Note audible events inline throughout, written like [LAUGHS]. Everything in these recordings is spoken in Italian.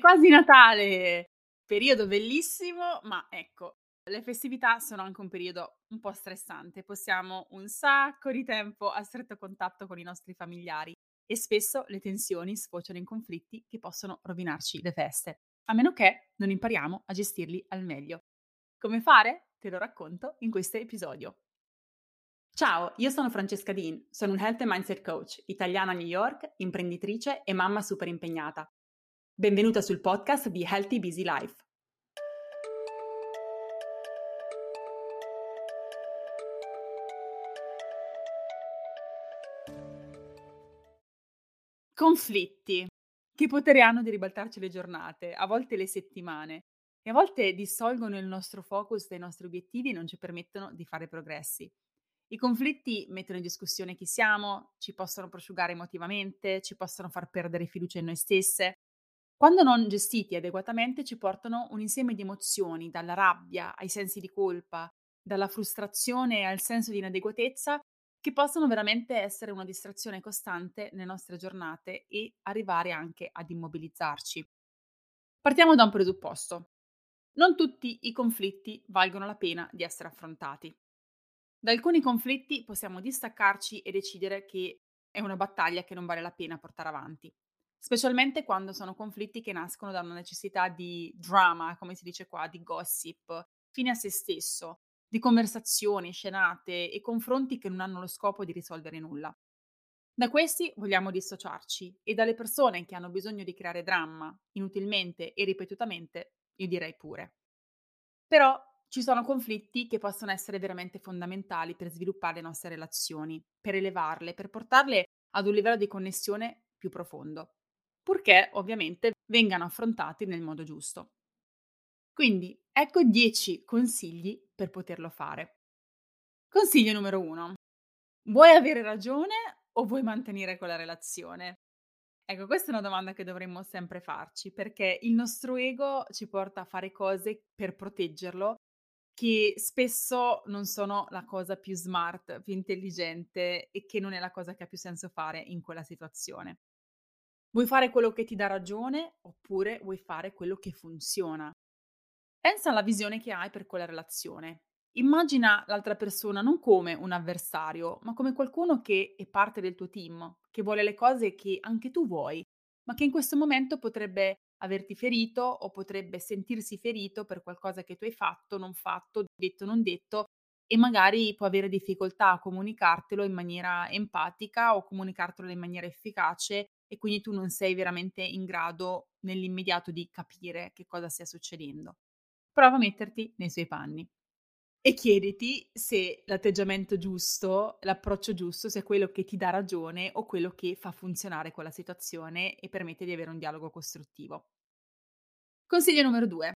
quasi Natale, periodo bellissimo, ma ecco, le festività sono anche un periodo un po' stressante. Possiamo un sacco di tempo a stretto contatto con i nostri familiari e spesso le tensioni sfociano in conflitti che possono rovinarci le feste, a meno che non impariamo a gestirli al meglio. Come fare? Te lo racconto in questo episodio. Ciao, io sono Francesca Dean, sono un Health and Mindset Coach, italiana a New York, imprenditrice e mamma super impegnata. Benvenuta sul podcast di Healthy Busy Life. Conflitti. Che potere hanno di ribaltarci le giornate, a volte le settimane, e a volte dissolgono il nostro focus dai nostri obiettivi e non ci permettono di fare progressi. I conflitti mettono in discussione chi siamo, ci possono prosciugare emotivamente, ci possono far perdere fiducia in noi stesse quando non gestiti adeguatamente ci portano un insieme di emozioni, dalla rabbia ai sensi di colpa, dalla frustrazione al senso di inadeguatezza, che possono veramente essere una distrazione costante nelle nostre giornate e arrivare anche ad immobilizzarci. Partiamo da un presupposto. Non tutti i conflitti valgono la pena di essere affrontati. Da alcuni conflitti possiamo distaccarci e decidere che è una battaglia che non vale la pena portare avanti specialmente quando sono conflitti che nascono da una necessità di drama, come si dice qua, di gossip, fine a se stesso, di conversazioni, scenate e confronti che non hanno lo scopo di risolvere nulla. Da questi vogliamo dissociarci e dalle persone che hanno bisogno di creare dramma, inutilmente e ripetutamente, io direi pure. Però ci sono conflitti che possono essere veramente fondamentali per sviluppare le nostre relazioni, per elevarle, per portarle ad un livello di connessione più profondo purché ovviamente vengano affrontati nel modo giusto. Quindi ecco 10 consigli per poterlo fare. Consiglio numero 1. Vuoi avere ragione o vuoi mantenere quella relazione? Ecco, questa è una domanda che dovremmo sempre farci perché il nostro ego ci porta a fare cose per proteggerlo che spesso non sono la cosa più smart, più intelligente e che non è la cosa che ha più senso fare in quella situazione. Vuoi fare quello che ti dà ragione oppure vuoi fare quello che funziona? Pensa alla visione che hai per quella relazione. Immagina l'altra persona non come un avversario, ma come qualcuno che è parte del tuo team, che vuole le cose che anche tu vuoi, ma che in questo momento potrebbe averti ferito o potrebbe sentirsi ferito per qualcosa che tu hai fatto, non fatto, detto, non detto e magari può avere difficoltà a comunicartelo in maniera empatica o comunicartelo in maniera efficace e quindi tu non sei veramente in grado nell'immediato di capire che cosa stia succedendo. Prova a metterti nei suoi panni e chiediti se l'atteggiamento giusto, l'approccio giusto sia quello che ti dà ragione o quello che fa funzionare quella situazione e permette di avere un dialogo costruttivo. Consiglio numero due.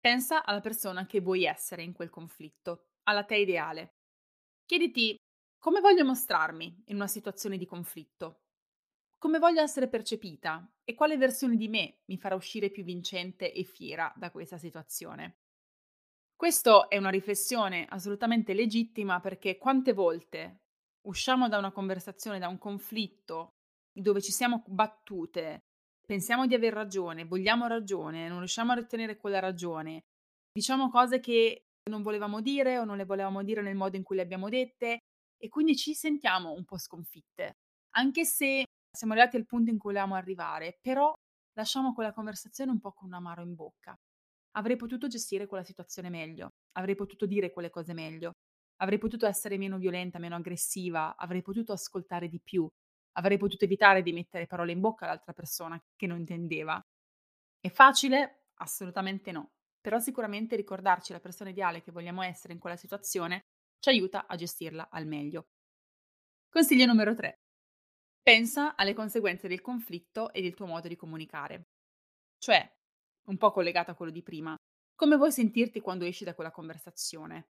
Pensa alla persona che vuoi essere in quel conflitto, alla te ideale. Chiediti come voglio mostrarmi in una situazione di conflitto, come voglio essere percepita e quale versione di me mi farà uscire più vincente e fiera da questa situazione. Questa è una riflessione assolutamente legittima perché quante volte usciamo da una conversazione, da un conflitto dove ci siamo battute, pensiamo di aver ragione, vogliamo ragione, non riusciamo a ottenere quella ragione, diciamo cose che non volevamo dire o non le volevamo dire nel modo in cui le abbiamo dette e quindi ci sentiamo un po' sconfitte, anche se siamo arrivati al punto in cui volevamo arrivare, però lasciamo quella conversazione un po' con un amaro in bocca. Avrei potuto gestire quella situazione meglio, avrei potuto dire quelle cose meglio, avrei potuto essere meno violenta, meno aggressiva, avrei potuto ascoltare di più, avrei potuto evitare di mettere parole in bocca all'altra persona che non intendeva. È facile? Assolutamente no. Però sicuramente ricordarci la persona ideale che vogliamo essere in quella situazione ci aiuta a gestirla al meglio. Consiglio numero 3. Pensa alle conseguenze del conflitto e del tuo modo di comunicare. Cioè, un po' collegato a quello di prima, come vuoi sentirti quando esci da quella conversazione?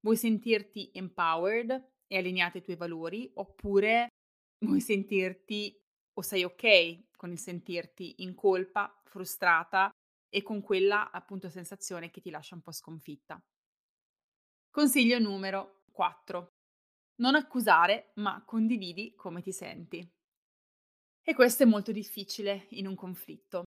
Vuoi sentirti empowered e allineato ai tuoi valori oppure vuoi sentirti o sei ok con il sentirti in colpa, frustrata e con quella appunto sensazione che ti lascia un po' sconfitta? Consiglio numero 4. Non accusare, ma condividi come ti senti. E questo è molto difficile in un conflitto.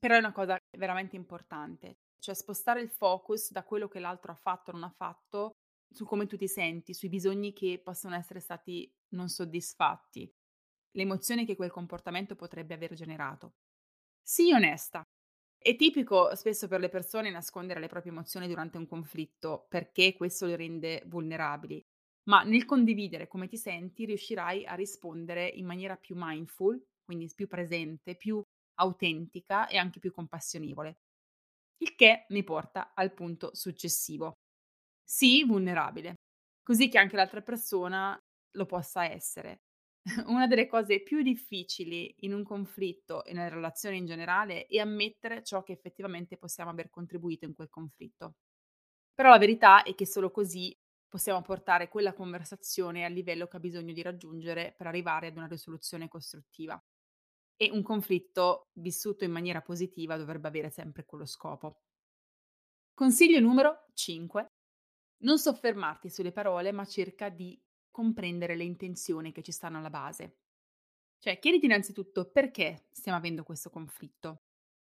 Però è una cosa veramente importante, cioè spostare il focus da quello che l'altro ha fatto o non ha fatto, su come tu ti senti, sui bisogni che possono essere stati non soddisfatti, le emozioni che quel comportamento potrebbe aver generato. Sii onesta. È tipico spesso per le persone nascondere le proprie emozioni durante un conflitto perché questo le rende vulnerabili, ma nel condividere come ti senti riuscirai a rispondere in maniera più mindful, quindi più presente, più autentica e anche più compassionevole. Il che mi porta al punto successivo. Sii vulnerabile, così che anche l'altra persona lo possa essere. [LAUGHS] Una delle cose più difficili in un conflitto e nelle relazioni in generale è ammettere ciò che effettivamente possiamo aver contribuito in quel conflitto. Però la verità è che solo così possiamo portare quella conversazione al livello che ha bisogno di raggiungere per arrivare ad una risoluzione costruttiva. E un conflitto vissuto in maniera positiva dovrebbe avere sempre quello scopo. Consiglio numero 5. Non soffermarti sulle parole, ma cerca di comprendere le intenzioni che ci stanno alla base. Cioè, chiediti innanzitutto perché stiamo avendo questo conflitto.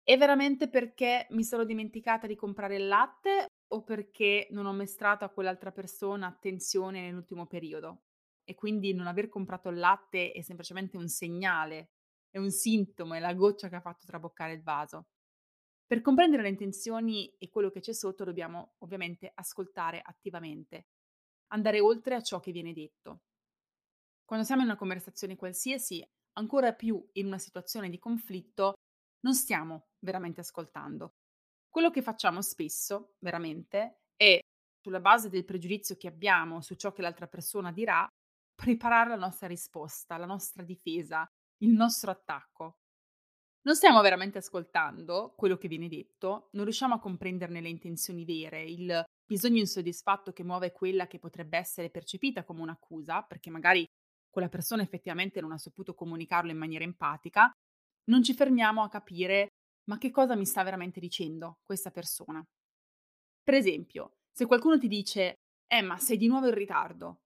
È veramente perché mi sono dimenticata di comprare il latte o perché non ho mostrato a quell'altra persona attenzione nell'ultimo periodo? E quindi non aver comprato il latte è semplicemente un segnale, è un sintomo, è la goccia che ha fatto traboccare il vaso. Per comprendere le intenzioni e quello che c'è sotto dobbiamo ovviamente ascoltare attivamente andare oltre a ciò che viene detto. Quando siamo in una conversazione qualsiasi, ancora più in una situazione di conflitto, non stiamo veramente ascoltando. Quello che facciamo spesso, veramente, è sulla base del pregiudizio che abbiamo su ciò che l'altra persona dirà, preparare la nostra risposta, la nostra difesa, il nostro attacco. Non stiamo veramente ascoltando quello che viene detto, non riusciamo a comprenderne le intenzioni vere, il bisogno insoddisfatto che muove quella che potrebbe essere percepita come un'accusa, perché magari quella persona effettivamente non ha saputo comunicarlo in maniera empatica, non ci fermiamo a capire ma che cosa mi sta veramente dicendo questa persona. Per esempio, se qualcuno ti dice, eh ma sei di nuovo in ritardo,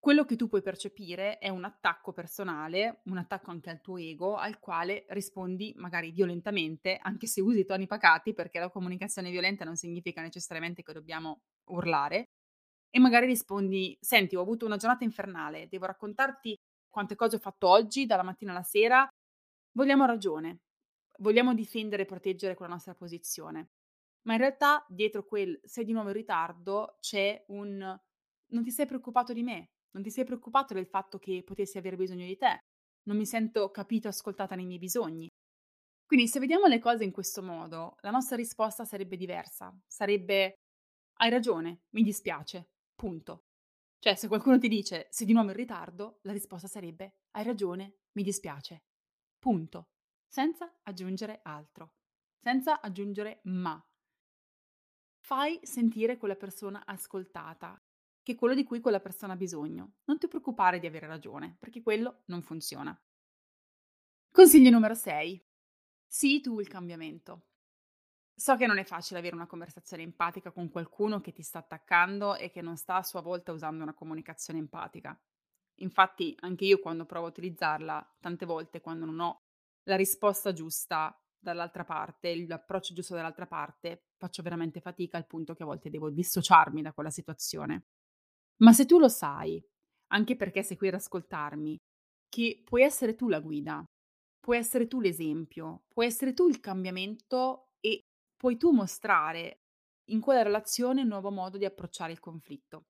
quello che tu puoi percepire è un attacco personale, un attacco anche al tuo ego, al quale rispondi magari violentamente, anche se usi toni pacati, perché la comunicazione violenta non significa necessariamente che dobbiamo urlare, e magari rispondi, senti, ho avuto una giornata infernale, devo raccontarti quante cose ho fatto oggi, dalla mattina alla sera, vogliamo ragione, vogliamo difendere e proteggere quella nostra posizione. Ma in realtà dietro quel sei di nuovo in ritardo c'è un non ti sei preoccupato di me, non ti sei preoccupato del fatto che potessi avere bisogno di te. Non mi sento capito e ascoltata nei miei bisogni. Quindi se vediamo le cose in questo modo, la nostra risposta sarebbe diversa. Sarebbe hai ragione, mi dispiace. Punto. Cioè, se qualcuno ti dice sei di nuovo in ritardo, la risposta sarebbe hai ragione, mi dispiace. Punto. Senza aggiungere altro. Senza aggiungere ma. Fai sentire quella persona ascoltata, che quello di cui quella persona ha bisogno. Non ti preoccupare di avere ragione, perché quello non funziona. Consiglio numero 6. Sii tu il cambiamento. So che non è facile avere una conversazione empatica con qualcuno che ti sta attaccando e che non sta a sua volta usando una comunicazione empatica. Infatti, anche io quando provo a utilizzarla, tante volte quando non ho la risposta giusta dall'altra parte, l'approccio giusto dall'altra parte, faccio veramente fatica al punto che a volte devo dissociarmi da quella situazione. Ma se tu lo sai, anche perché sei qui ad ascoltarmi, che puoi essere tu la guida, puoi essere tu l'esempio, puoi essere tu il cambiamento e puoi tu mostrare in quella relazione un nuovo modo di approcciare il conflitto.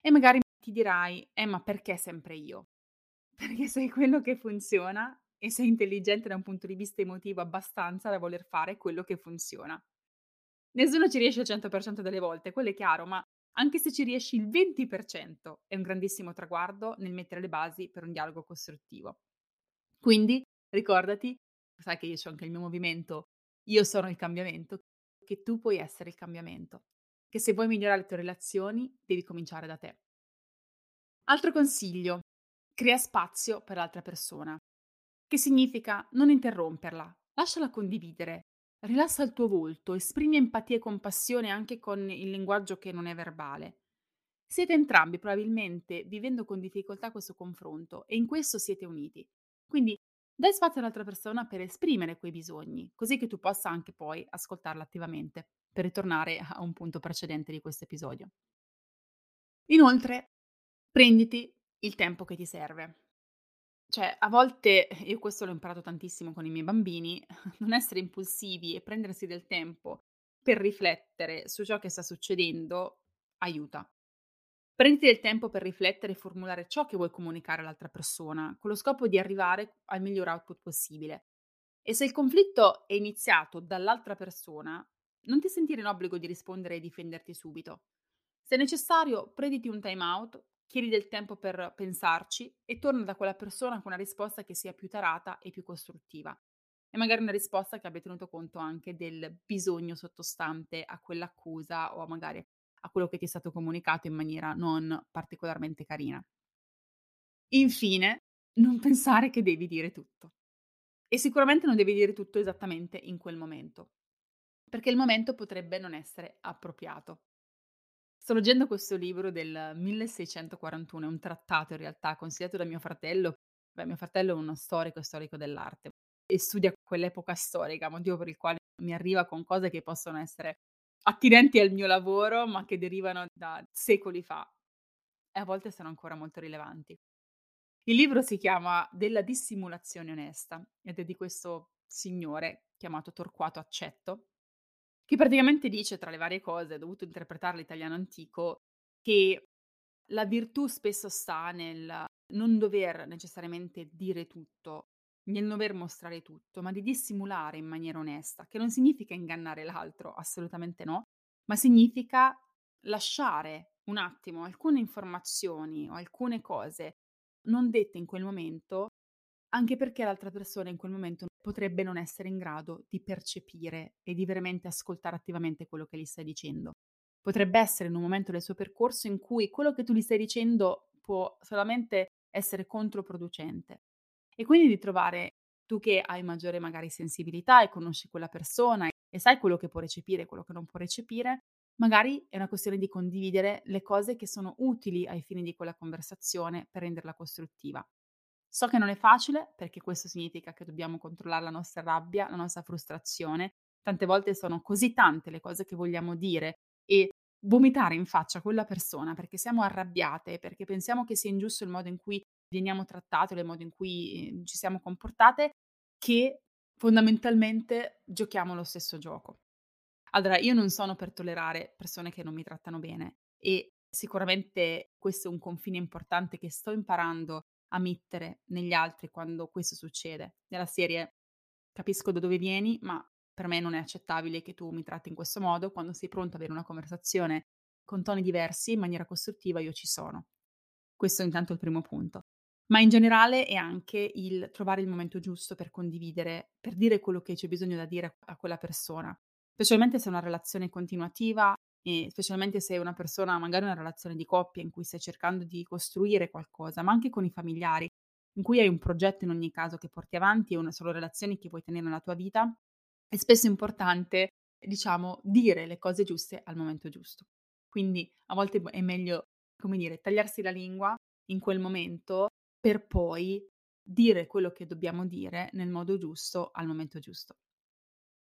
E magari ti dirai, eh ma perché sempre io? [LAUGHS] Perché sei quello che funziona e sei intelligente da un punto di vista emotivo abbastanza da voler fare quello che funziona. Nessuno ci riesce al 100% delle volte, quello è chiaro, ma anche se ci riesci il 20%, è un grandissimo traguardo nel mettere le basi per un dialogo costruttivo. Quindi ricordati, sai che io ho anche il mio movimento, io sono il cambiamento, che tu puoi essere il cambiamento, che se vuoi migliorare le tue relazioni devi cominciare da te. Altro consiglio, crea spazio per l'altra persona, che significa non interromperla, lasciala condividere, Rilassa il tuo volto, esprimi empatia e compassione anche con il linguaggio che non è verbale. Siete entrambi probabilmente vivendo con difficoltà questo confronto e in questo siete uniti. Quindi Dai spazio all'altra persona per esprimere quei bisogni, così che tu possa anche poi ascoltarla attivamente, per ritornare a un punto precedente di questo episodio. Inoltre, prenditi il tempo che ti serve. Cioè, a volte, io questo l'ho imparato tantissimo con i miei bambini, [LAUGHS] non essere impulsivi e prendersi del tempo per riflettere su ciò che sta succedendo aiuta. Prenditi del tempo per riflettere e formulare ciò che vuoi comunicare all'altra persona, con lo scopo di arrivare al miglior output possibile. E se il conflitto è iniziato dall'altra persona, non ti sentire in obbligo di rispondere e difenderti subito. Se necessario, prenditi un time out, chiedi del tempo per pensarci e torna da quella persona con una risposta che sia più tarata e più costruttiva. E magari una risposta che abbia tenuto conto anche del bisogno sottostante a quell'accusa o magari a quello che ti è stato comunicato in maniera non particolarmente carina. Infine, non pensare che devi dire tutto. E sicuramente non devi dire tutto esattamente in quel momento, perché il momento potrebbe non essere appropriato. Sto leggendo questo libro del 1641, è un trattato in realtà consigliato da mio fratello. Beh, mio fratello è uno storico e storico dell'arte e studia quell'epoca storica, motivo per il quale mi arriva con cose che possono essere attinenti al mio lavoro, ma che derivano da secoli fa e a volte sono ancora molto rilevanti. Il libro si chiama Della dissimulazione onesta ed è di questo signore chiamato Torquato Accetto, che praticamente dice, tra le varie cose, ho dovuto interpretare l'italiano antico, che la virtù spesso sta nel non dover necessariamente dire tutto, nel dover mostrare tutto, ma di dissimulare in maniera onesta, che non significa ingannare l'altro, assolutamente no, ma significa lasciare un attimo alcune informazioni o alcune cose non dette in quel momento, anche perché l'altra persona in quel momento potrebbe non essere in grado di percepire e di veramente ascoltare attivamente quello che gli stai dicendo. Potrebbe essere in un momento del suo percorso in cui quello che tu gli stai dicendo può solamente essere controproducente. E quindi di trovare, tu che hai maggiore magari sensibilità e conosci quella persona e sai quello che può recepire e quello che non può recepire, magari è una questione di condividere le cose che sono utili ai fini di quella conversazione per renderla costruttiva. So che non è facile perché questo significa che dobbiamo controllare la nostra rabbia, la nostra frustrazione. Tante volte sono così tante le cose che vogliamo dire e vomitare in faccia quella persona perché siamo arrabbiate, perché pensiamo che sia ingiusto il modo in cui veniamo trattate, il modo in cui ehm, ci siamo comportate, che fondamentalmente giochiamo lo stesso gioco. Allora, io non sono per tollerare persone che non mi trattano bene e sicuramente questo è un confine importante che sto imparando a mettere negli altri quando questo succede. Nella serie capisco da dove vieni, ma per me non è accettabile che tu mi tratti in questo modo. Quando sei pronto ad avere una conversazione con toni diversi, in maniera costruttiva, io ci sono. Questo è intanto il primo punto ma in generale è anche il trovare il momento giusto per condividere, per dire quello che c'è bisogno da dire a quella persona, specialmente se è una relazione continuativa e specialmente se è una persona, magari una relazione di coppia in cui stai cercando di costruire qualcosa, ma anche con i familiari, in cui hai un progetto in ogni caso che porti avanti e una solo relazione che vuoi tenere nella tua vita, è spesso importante, diciamo, dire le cose giuste al momento giusto. Quindi a volte è meglio, come dire, tagliarsi la lingua in quel momento per poi dire quello che dobbiamo dire nel modo giusto al momento giusto.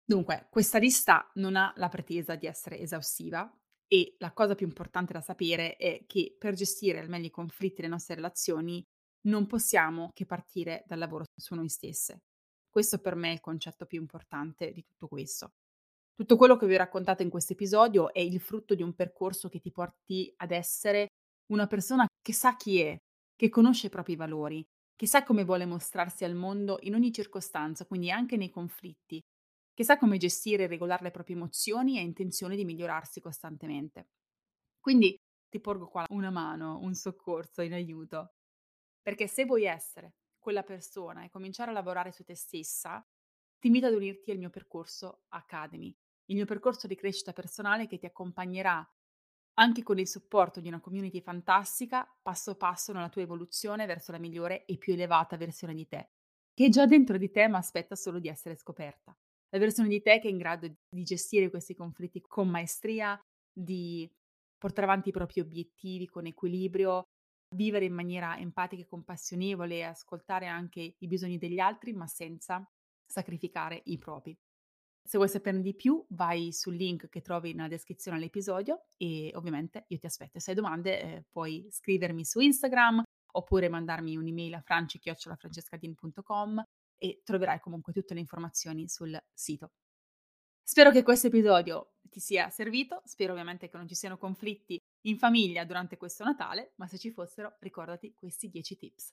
Dunque, questa lista non ha la pretesa di essere esaustiva e la cosa più importante da sapere è che per gestire al meglio i conflitti delle nostre relazioni non possiamo che partire dal lavoro su noi stesse. Questo per me è il concetto più importante di tutto questo. Tutto quello che vi ho raccontato in questo episodio è il frutto di un percorso che ti porti ad essere una persona che sa chi è, che conosce i propri valori, che sa come vuole mostrarsi al mondo in ogni circostanza, quindi anche nei conflitti, che sa come gestire e regolare le proprie emozioni e intenzione di migliorarsi costantemente. Quindi ti porgo qua una mano, un soccorso in aiuto, perché se vuoi essere quella persona e cominciare a lavorare su te stessa, ti invito ad unirti al mio percorso Academy, il mio percorso di crescita personale che ti accompagnerà anche con il supporto di una community fantastica, passo passo nella tua evoluzione verso la migliore e più elevata versione di te, che è già dentro di te ma aspetta solo di essere scoperta. La versione di te che è in grado di gestire questi conflitti con maestria, di portare avanti i propri obiettivi con equilibrio, vivere in maniera empatica e compassionevole ascoltare anche i bisogni degli altri, ma senza sacrificare i propri. Se vuoi saperne di più, vai sul link che trovi nella descrizione all'episodio e ovviamente io ti aspetto. Se hai domande eh, puoi scrivermi su Instagram oppure mandarmi un'email a franci-francescadin.com e troverai comunque tutte le informazioni sul sito. Spero che questo episodio ti sia servito, spero ovviamente che non ci siano conflitti in famiglia durante questo Natale, ma se ci fossero ricordati questi 10 tips.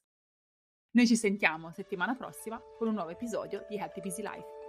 Noi ci sentiamo settimana prossima con un nuovo episodio di Happy Busy Life.